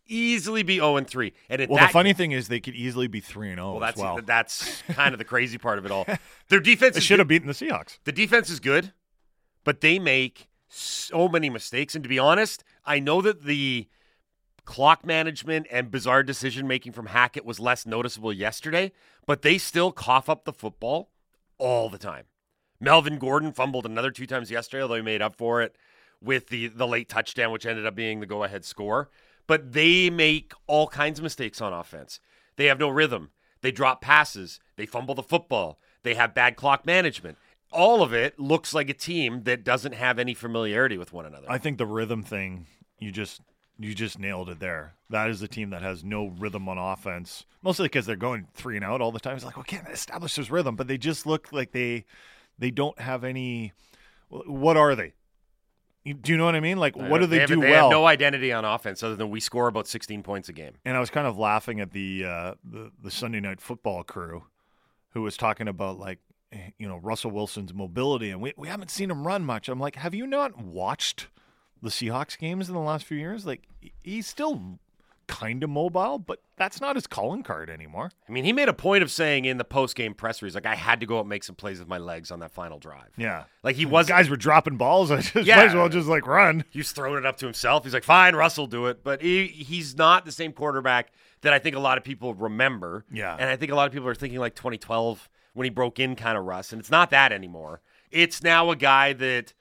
Easily be 0 3. And Well, that, the funny thing is they could easily be 3 and 0 well, as that's well. that's kind of the crazy part of it all. Their defense They should have beaten the Seahawks. The defense is good, but they make so many mistakes. And to be honest, I know that the clock management and bizarre decision making from Hackett was less noticeable yesterday, but they still cough up the football all the time. Melvin Gordon fumbled another two times yesterday, although he made up for it with the the late touchdown, which ended up being the go ahead score. But they make all kinds of mistakes on offense. They have no rhythm. They drop passes. They fumble the football. They have bad clock management. All of it looks like a team that doesn't have any familiarity with one another. I think the rhythm thing you just you just nailed it there. That is a team that has no rhythm on offense, mostly because they're going three and out all the time. It's like, we can't establish this rhythm, but they just look like they they don't have any. What are they? Do you know what I mean? Like, what do they, have, do they well? have no identity on offense other than we score about 16 points a game. and I was kind of laughing at the uh, the the Sunday night football crew, who was talking about like you know Russell Wilson's mobility, and we we haven't seen him run much. I'm like, have you not watched the Seahawks games in the last few years? Like, he's still kind of mobile, but that's not his calling card anymore. I mean, he made a point of saying in the post game presser, he's like, I had to go out and make some plays with my legs on that final drive. Yeah, Like he was guys were dropping balls. I just Yeah. might as well just like run. He was throwing it up to himself. He's like, fine, Russell, do it. But he, he's not the same quarterback that I think a lot of people remember. Yeah. And I think a lot of people are thinking like 2012 when he broke in kind of Russ. And it's not that anymore. It's now a guy that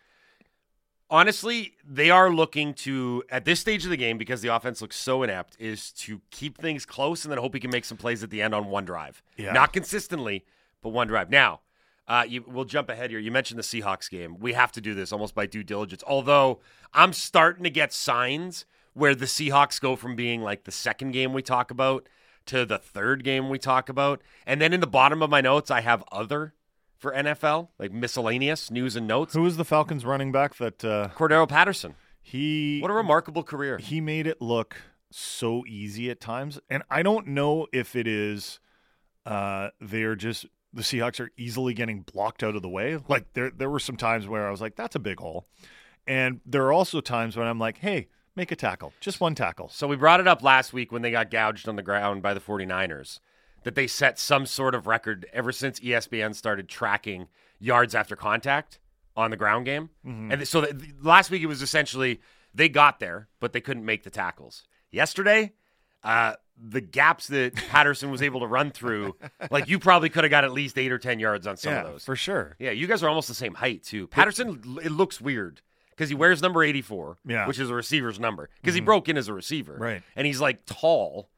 honestly, they are looking to at this stage of the game because the offense looks so inept is to keep things close and then hope he can make some plays at the end on one drive. Yeah. Not consistently, but one drive. Now, uh, you, we'll jump ahead here. You mentioned the Seahawks game. We have to do this almost by due diligence. Although I'm starting to get signs where the Seahawks go from being like the second game we talk about to the third game we talk about, and then in the bottom of my notes I have other for NFL, like miscellaneous news and notes. Who was the Falcons running back that uh, Cordarrelle Patterson? He what a remarkable career. He made it look so easy at times, and I don't know if it is uh, they're just the Seahawks are easily getting blocked out of the way. Like there there were some times where I was like, that's a big hole, and there are also times when I'm like, hey. Make a tackle, just one tackle. So we brought it up last week when they got gouged on the ground by the 49ers that they set some sort of record ever since ESPN started tracking yards after contact on the ground game. Mhm. And so last week it was essentially they got there, but they couldn't make the tackles. Yesterday, uh, the gaps that Patterson was able to run through, like you probably could have got at least eight or 10 yards on some yeah, of those. for sure. Yeah, you guys are almost the same height, too. Patterson, it looks weird because he wears number 84, Yeah. which is a receiver's number, because he Mhm. broke in as a receiver. Right. And he's like tall,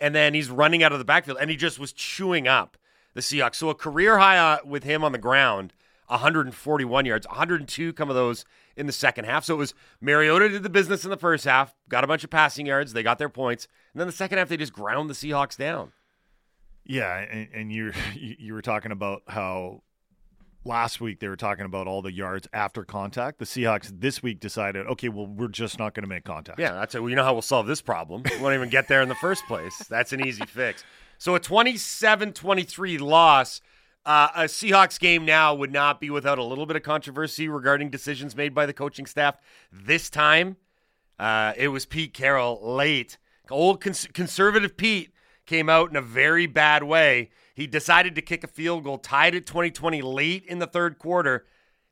and then he's running out of the backfield, and he just was chewing up the Seahawks. So a career high uh, with him on the ground, 141 yards, 102 come of those in the second half. So it was Mariota did the business in the first half, got a bunch of passing yards, they got their points, and then the second half they just ground the Seahawks down. Yeah, and, and you you were talking about how last week they were talking about all the yards after contact. The Seahawks this week decided, okay, well, we're just not going to make contact. Yeah, that's it. Well, you know how we'll solve this problem. We won't even get there in the first place. That's an easy fix. So a 27-23 loss. Uh, a Seahawks game now would not be without a little bit of controversy regarding decisions made by the coaching staff. This time, uh, it was Pete Carroll late. Old cons- conservative Pete came out in a very bad way. He decided to kick a field goal, tied at 2020 late in the third quarter.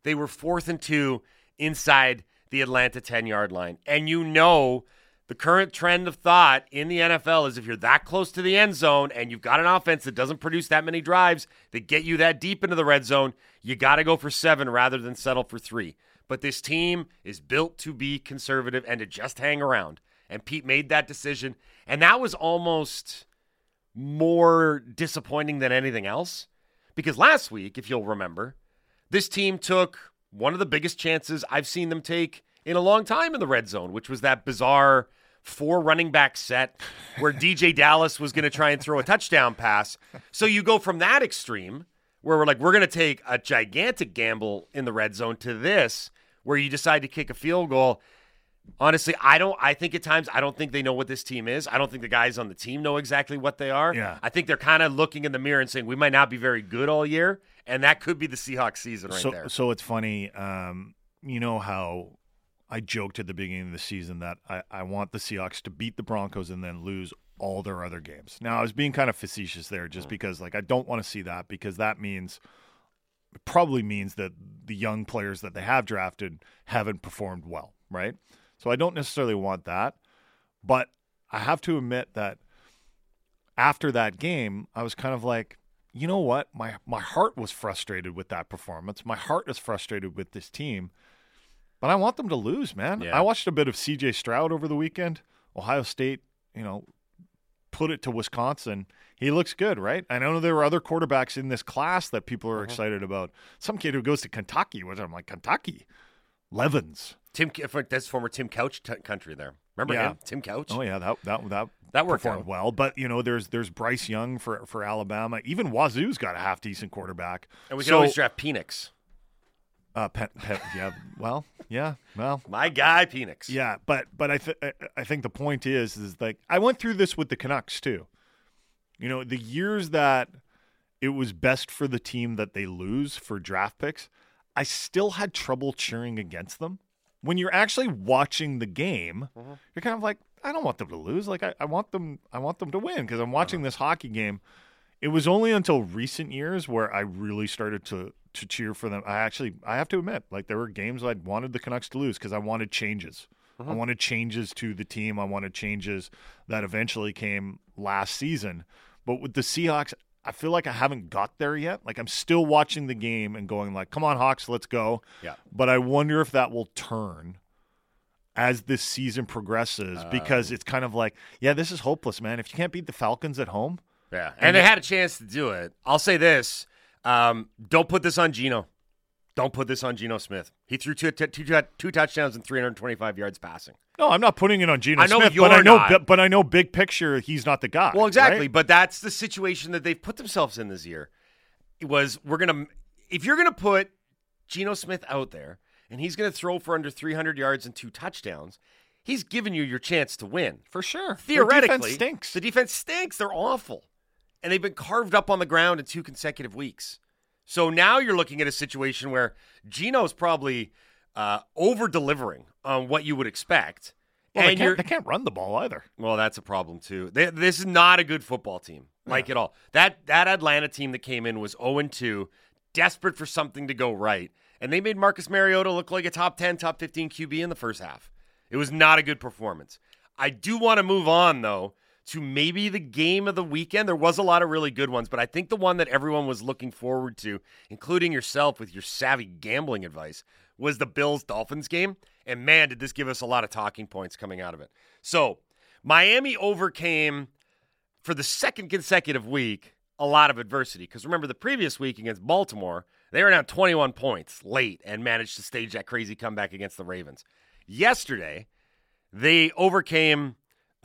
They were fourth and two inside the Atlanta 10 yard line. And you know, the current trend of thought in the NFL is if you're that close to the end zone and you've got an offense that doesn't produce that many drives that get you that deep into the red zone, you got to go for seven rather than settle for three. But this team is built to be conservative and to just hang around. And Pete made that decision. And that was almost more disappointing than anything else. Because last week, if you'll remember, this team took one of the biggest chances I've seen them take in a long time in the red zone, which was that bizarre four running back set where DeeJay Dallas was going to try and throw a touchdown pass. So you go from that extreme where we're like, we're going to take a gigantic gamble in the red zone to this where you decide to kick a field goal. Honestly, I don't. I think at times I don't think they know what this team is. I don't think the guys on the team know exactly what they are. Yeah. I think they're kind of looking in the mirror and saying we might not be very good all year, and that could be the Seahawks season right so, there. So it's funny. Um, you know how I joked at the beginning of the season that I, I want the Seahawks to beat the Broncos and then lose all their other games. Now I was being kind of facetious there, just because like I don't want to see that because that means it probably means that the young players that they have drafted haven't performed well, right? So I don't necessarily want that, but I have to admit that after that game, I was kind of like, you know what? My my heart was frustrated with that performance. My heart is frustrated with this team. But I want them to lose, man. Yeah. I watched a bit of CJ Stroud over the weekend. Ohio State, you know, put it to Wisconsin. He looks good, right? I know there were other quarterbacks in this class that people are mm-hmm. excited about. Some kid who goes to Kentucky, which I'm like, Kentucky? Levens. Tim, that's former Tim Couch t- country there. Remember Yeah. him, Tim Couch? Oh yeah, that that that That worked performed out. well. But you know, there's there's Bryce Young for for Alabama. Even Wazzu's got a half decent quarterback. And we can So- always draft Penix. Uh, Pe- Pe- yeah, well, yeah, well, My guy, Penix. yeah, but but I th- I- I think the point is is like I went through this with the Canucks too. You know, the years that it was best for the team that they lose for draft picks, I still had trouble cheering against them. When you're actually watching the game, mm-hmm. you're kind of like, I don't want them to lose. Like I, I want them I want them to win because I'm watching uh-huh. this hockey game. It was only until recent years where I really started to to cheer for them. I actually I have to admit, like there were games I wanted the Canucks to lose because I wanted changes. I mm-hmm. wanted changes to the team. I wanted changes that eventually came last season. But with the Seahawks, I feel like I haven't got there yet. Like I'm still watching the game and going like, "Come on, Hawks, let's go." Yeah. But I wonder if that will turn as this season progresses because it's kind of like, yeah, this is hopeless, man. If you can't beat the Falcons at home, Yeah, and they had a chance to do it. I'll say this: um, don't put this on Geno. Don't put this on Geno Smith. He threw two two touchdowns and 325 yards passing. no, I'm not putting it on Geno I know Smith, but I know, not. but I know big picture, he's not the guy. Well, exactly, right? but that's the situation that they've put themselves in this year. It was we're gonna if you're gonna put Geno Smith out there and he's gonna throw for under 300 yards and two touchdowns, he's giving you your chance to win. for sure. Their Theoretically, defense stinks. The defense stinks. They're awful. And they've been carved up on the ground in two consecutive weeks. So now you're looking at a situation where Geno's probably uh, over delivering on what you would expect. Well, they can't, they can't run the ball either. well, that's a problem too. They, this is not a good football team, like at all. That that Atlanta team that came in was 0 2, desperate for something to go right, and they made Marcus Mariota look like a top 10, top 15 QB in the first half. It was not a good performance. I do want to move on though to maybe the game of the weekend. There was a lot of really good ones, but I think the one that everyone was looking forward to, including yourself with your savvy gambling advice, was the Bills Dolphins game. And man, did this give us a lot of talking points coming out of it. So, Miami overcame for the second consecutive week a lot of adversity. Because remember, the previous week against Baltimore, they were down 21 points late and managed to stage that crazy comeback against the Ravens. Yesterday, they overcame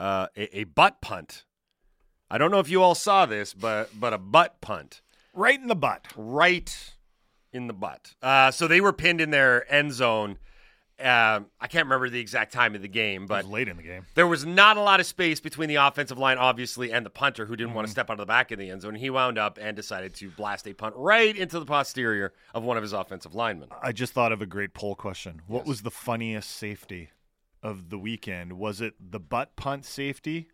uh, a, a butt punt. I don't know if you all saw this, but but a butt punt Right in the butt. right in the butt. Uh, so they were pinned in their end zone. Um I can't remember the exact time of the game, It but was late in the game. there was not a lot of space between the offensive line, obviously, and the punter who didn't Mm-hmm. want to step out of the back of the end zone. He wound up and decided to blast a punt right into the posterior of one of his offensive linemen. I just thought of a great poll question. What was the funniest safety of the weekend? Was it the butt punt safety,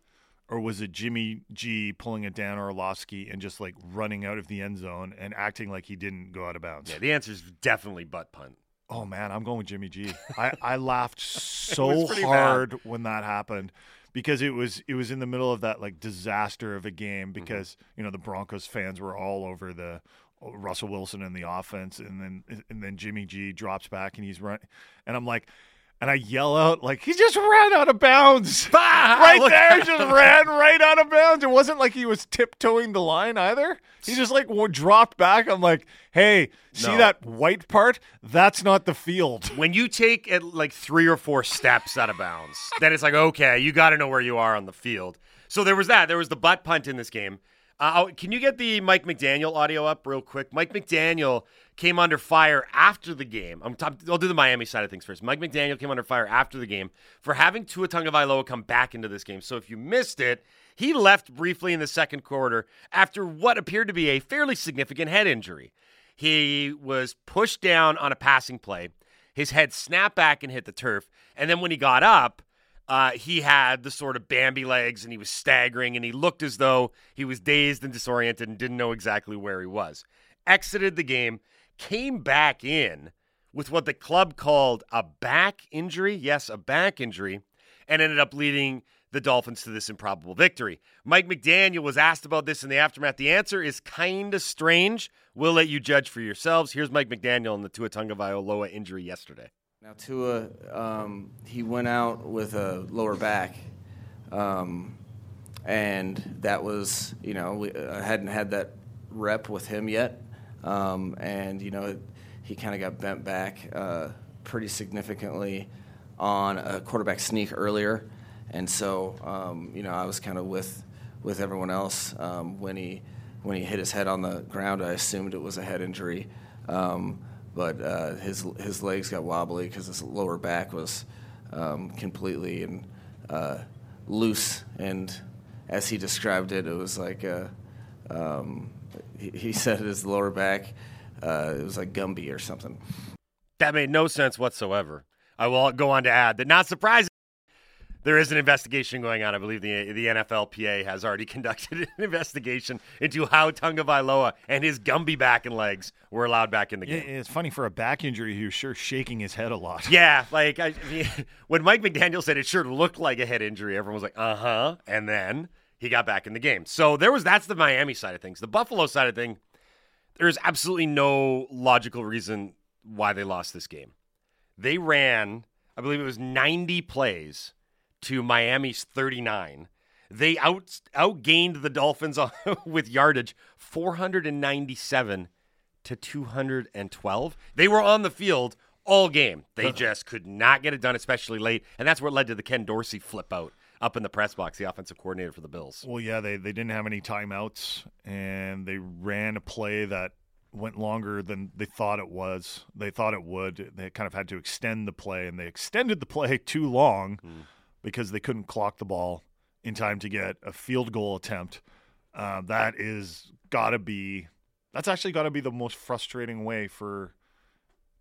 or was it Jimmy G pulling it down Orlovsky and just like running out of the end zone and acting like he didn't go out of bounds? Yeah, the answer is definitely butt punt. Oh man, I'm going with Jimmy G. I, I laughed so pretty bad. hard when that happened because it was it was in the middle of that like disaster of a game Mm-hmm. because you know the Broncos fans were all over the Russell Wilson and the offense and then and then Jimmy G drops back and he's run and I'm like and I yell out like he just ran out of bounds. right Look there, at just ran right out of bounds. It wasn't like he was tiptoeing the line either. He just like dropped back. I'm like, hey, see No. that white part? That's not the field. When you take at like three or four steps out of bounds, then it's like, okay, you got to know where you are on the field. So there was that. There was the butt punt in this game. Uh, oh, can you get the Mike McDaniel audio up real quick? Mike McDaniel came under fire after the game. I'm t- I'll do the Miami side of things first. Mike McDaniel came under fire after the game for having Tua Tagovailoa come back into this game. So if you missed it, he left briefly in the second quarter after what appeared to be a fairly significant head injury. He was pushed down on a passing play. His head snapped back and hit the turf. And then when he got up, uh, he had the sort of Bambi legs and he was staggering and he looked as though he was dazed and disoriented and didn't know exactly where he was. Exited the game, came back in with what the club called a back injury. Yes, a back injury, and ended up leading the Dolphins to this improbable victory. Mike McDaniel was asked about this in the aftermath. The answer is kind of strange. We'll let you judge for yourselves. Here's Mike McDaniel on the Tua Tagovailoa injury yesterday. Now Tua, um, he went out with a lower back, um, and that was you know we, I hadn't had that rep with him yet, um, and you know he kind of got bent back uh, pretty significantly on a quarterback sneak earlier, and so um, you know I was kind of with with everyone else um, when he when he hit his head on the ground. I assumed it was a head injury. Um, but uh, his his legs got wobbly because his lower back was um, completely and uh, loose. And as he described it, it was like uh um, he, he said his lower back uh, it was like Gumby or something. That made no sense whatsoever. I will go on to add that, not surprising, there is an investigation going on. I believe the the NFLPA has already conducted an investigation into how Tagovailoa and his Gumby back and legs were allowed back in the game. it's funny for a back injury. He was sure shaking his head a lot. Yeah, like I, when Mike McDaniel said it sure looked like a head injury, everyone was like, "Uh huh," and then he got back in the game. So there was that's the Miami side of things. The Buffalo side of thing, there's absolutely no logical reason why they lost this game. They ran, I believe it was 90 plays to Miami's 39. They out outgained the Dolphins with yardage 497 to 212. They were on the field all game. They just could not get it done, especially late, and that's what led to the Ken Dorsey flip out up in the press box, the offensive coordinator for the Bills. Well, yeah, they they didn't have any timeouts, and they ran a play that went longer than they thought it was. They thought it would. They kind of had to extend the play, and they extended the play too long Mm. Because they couldn't clock the ball in time to get a field goal attempt. Uh, that is got to be. That's actually got to be the most frustrating way for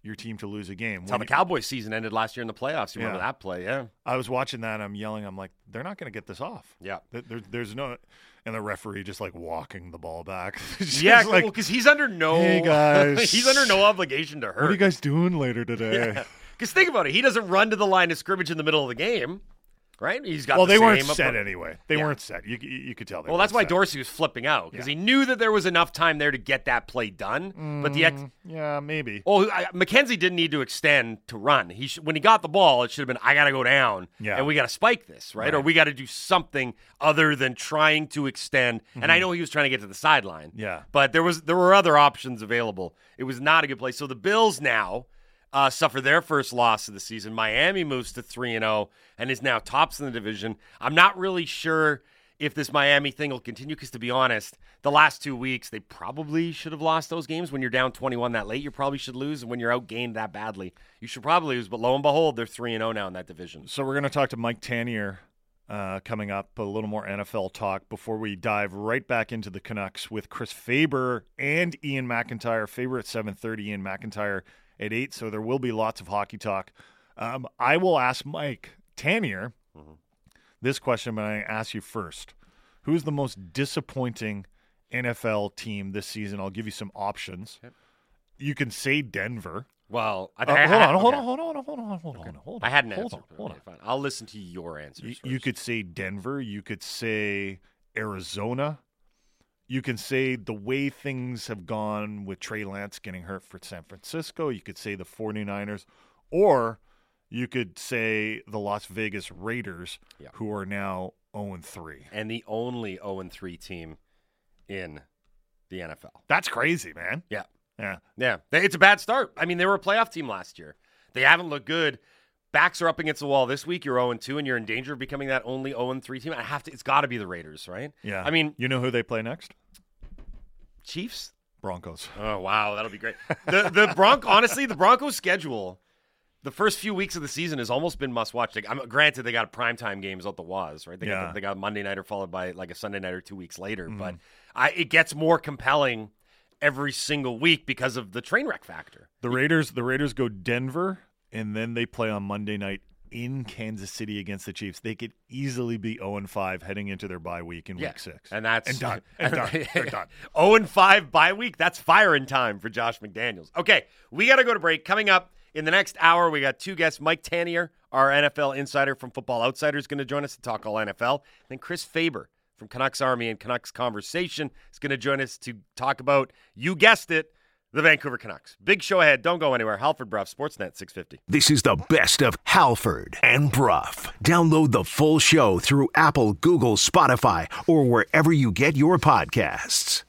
your team to lose a game. That's how the Cowboys season ended last year in the playoffs. You remember that play? Yeah. I was watching that. I'm yelling. I'm like, they're not going to get this off. Yeah. There, there- there's no, and the referee just like walking the ball back. Yeah, like, because he's under no Hey, guys. he's under no obligation to hurt. what are you guys doing later today? Because think about it, he doesn't run to the line of scrimmage in the middle of the game, right? He's got well, the they weren't set anyway. They Yeah. weren't set. You, you, you could tell. Well, that's why set. Dorsey was flipping out because he knew that there was enough time there to get that play done. But the ex- Mm, yeah, maybe. oh, I, McKenzie didn't need to extend to run. He sh- when he got the ball, it should have been I got to go down Yeah. and we got to spike this, right? Or we got to do something other than trying to extend. And I know he was trying to get to the sideline. Mm-hmm. Yeah. but there was there were other options available. It was not a good play. So the Bills now uh, suffer their first loss of the season. Miami moves to three and zero and is now tops in the division. I'm not really sure if this Miami thing will continue because, to be honest, the last two weeks they probably should have lost those games. When you're down 21 that late, you probably should lose, and when you're outgained that badly, you should probably lose. But lo and behold, they're three and zero now in that division. So we're going to talk to Mike Tanier uh, coming up. A little more NFL talk before we dive right back into the Canucks with Chris Faber and Ian McIntyre. Faber at seven thirty, Ian McIntyre at eight. So there will be lots of hockey talk. Um, I will ask Mike Tanier this question, but I ask you first: Who's the most disappointing NFL team this season? I'll give you some options. You can say Denver. Well, I, Uh, I- hold I- on, hold on, hold on, hold on, hold on, hold on. I had an hold answer. on, hold okay, on. fine. I'll listen to your answers. You, first. you could say Denver. You could say Arizona. You can say the way things have gone with Trey Lance getting hurt for San Francisco. You could say the 49ers. Or you could say the Las Vegas Raiders, Yeah. who are now 0 3. and the only 0 3 team in the NFL. That's crazy, man. Yeah. Yeah. Yeah. It's a bad start. I mean, they were a playoff team last year. They haven't looked good. Backs are up against the wall this week. You're 0 2, and you're in danger of becoming that only 0 3 team. I have to, it's got to be the Raiders, right? Yeah. I mean, you know who they play next? Chiefs? Broncos. Oh, wow. That'll be great. The, the Bronco, honestly, the Broncos schedule, the first few weeks of the season has almost been must watch. I'm, granted, they got primetime games out the was, right? They, Yeah. got, they got Monday nighter followed by like a Sunday nighter two weeks later. Mm-hmm. But I, it gets more compelling every single week because of the train wreck factor. The Raiders the Raiders go Denver and then they play on Monday night in Kansas City against the Chiefs. They could easily be 0 and 5 heading into their bye week in Yeah. week 6. And that's and done. And done. They're done. 0 and 5 bye week. That's firing time for Josh McDaniels. Okay, we got to go to break. Coming up in the next hour, we got two guests. Mike Tanier, our NFL insider from Football Outsiders, going to join us to talk all NFL. Then Chris Faber from Canucks Army and Canucks Conversation is going to join us to talk about, you guessed it, the Vancouver Canucks. Big show ahead. Don't go anywhere. Halford Brough, Sportsnet 650. This is the best of Halford and Brough. Download the full show through Apple, Google, Spotify, or wherever you get your podcasts.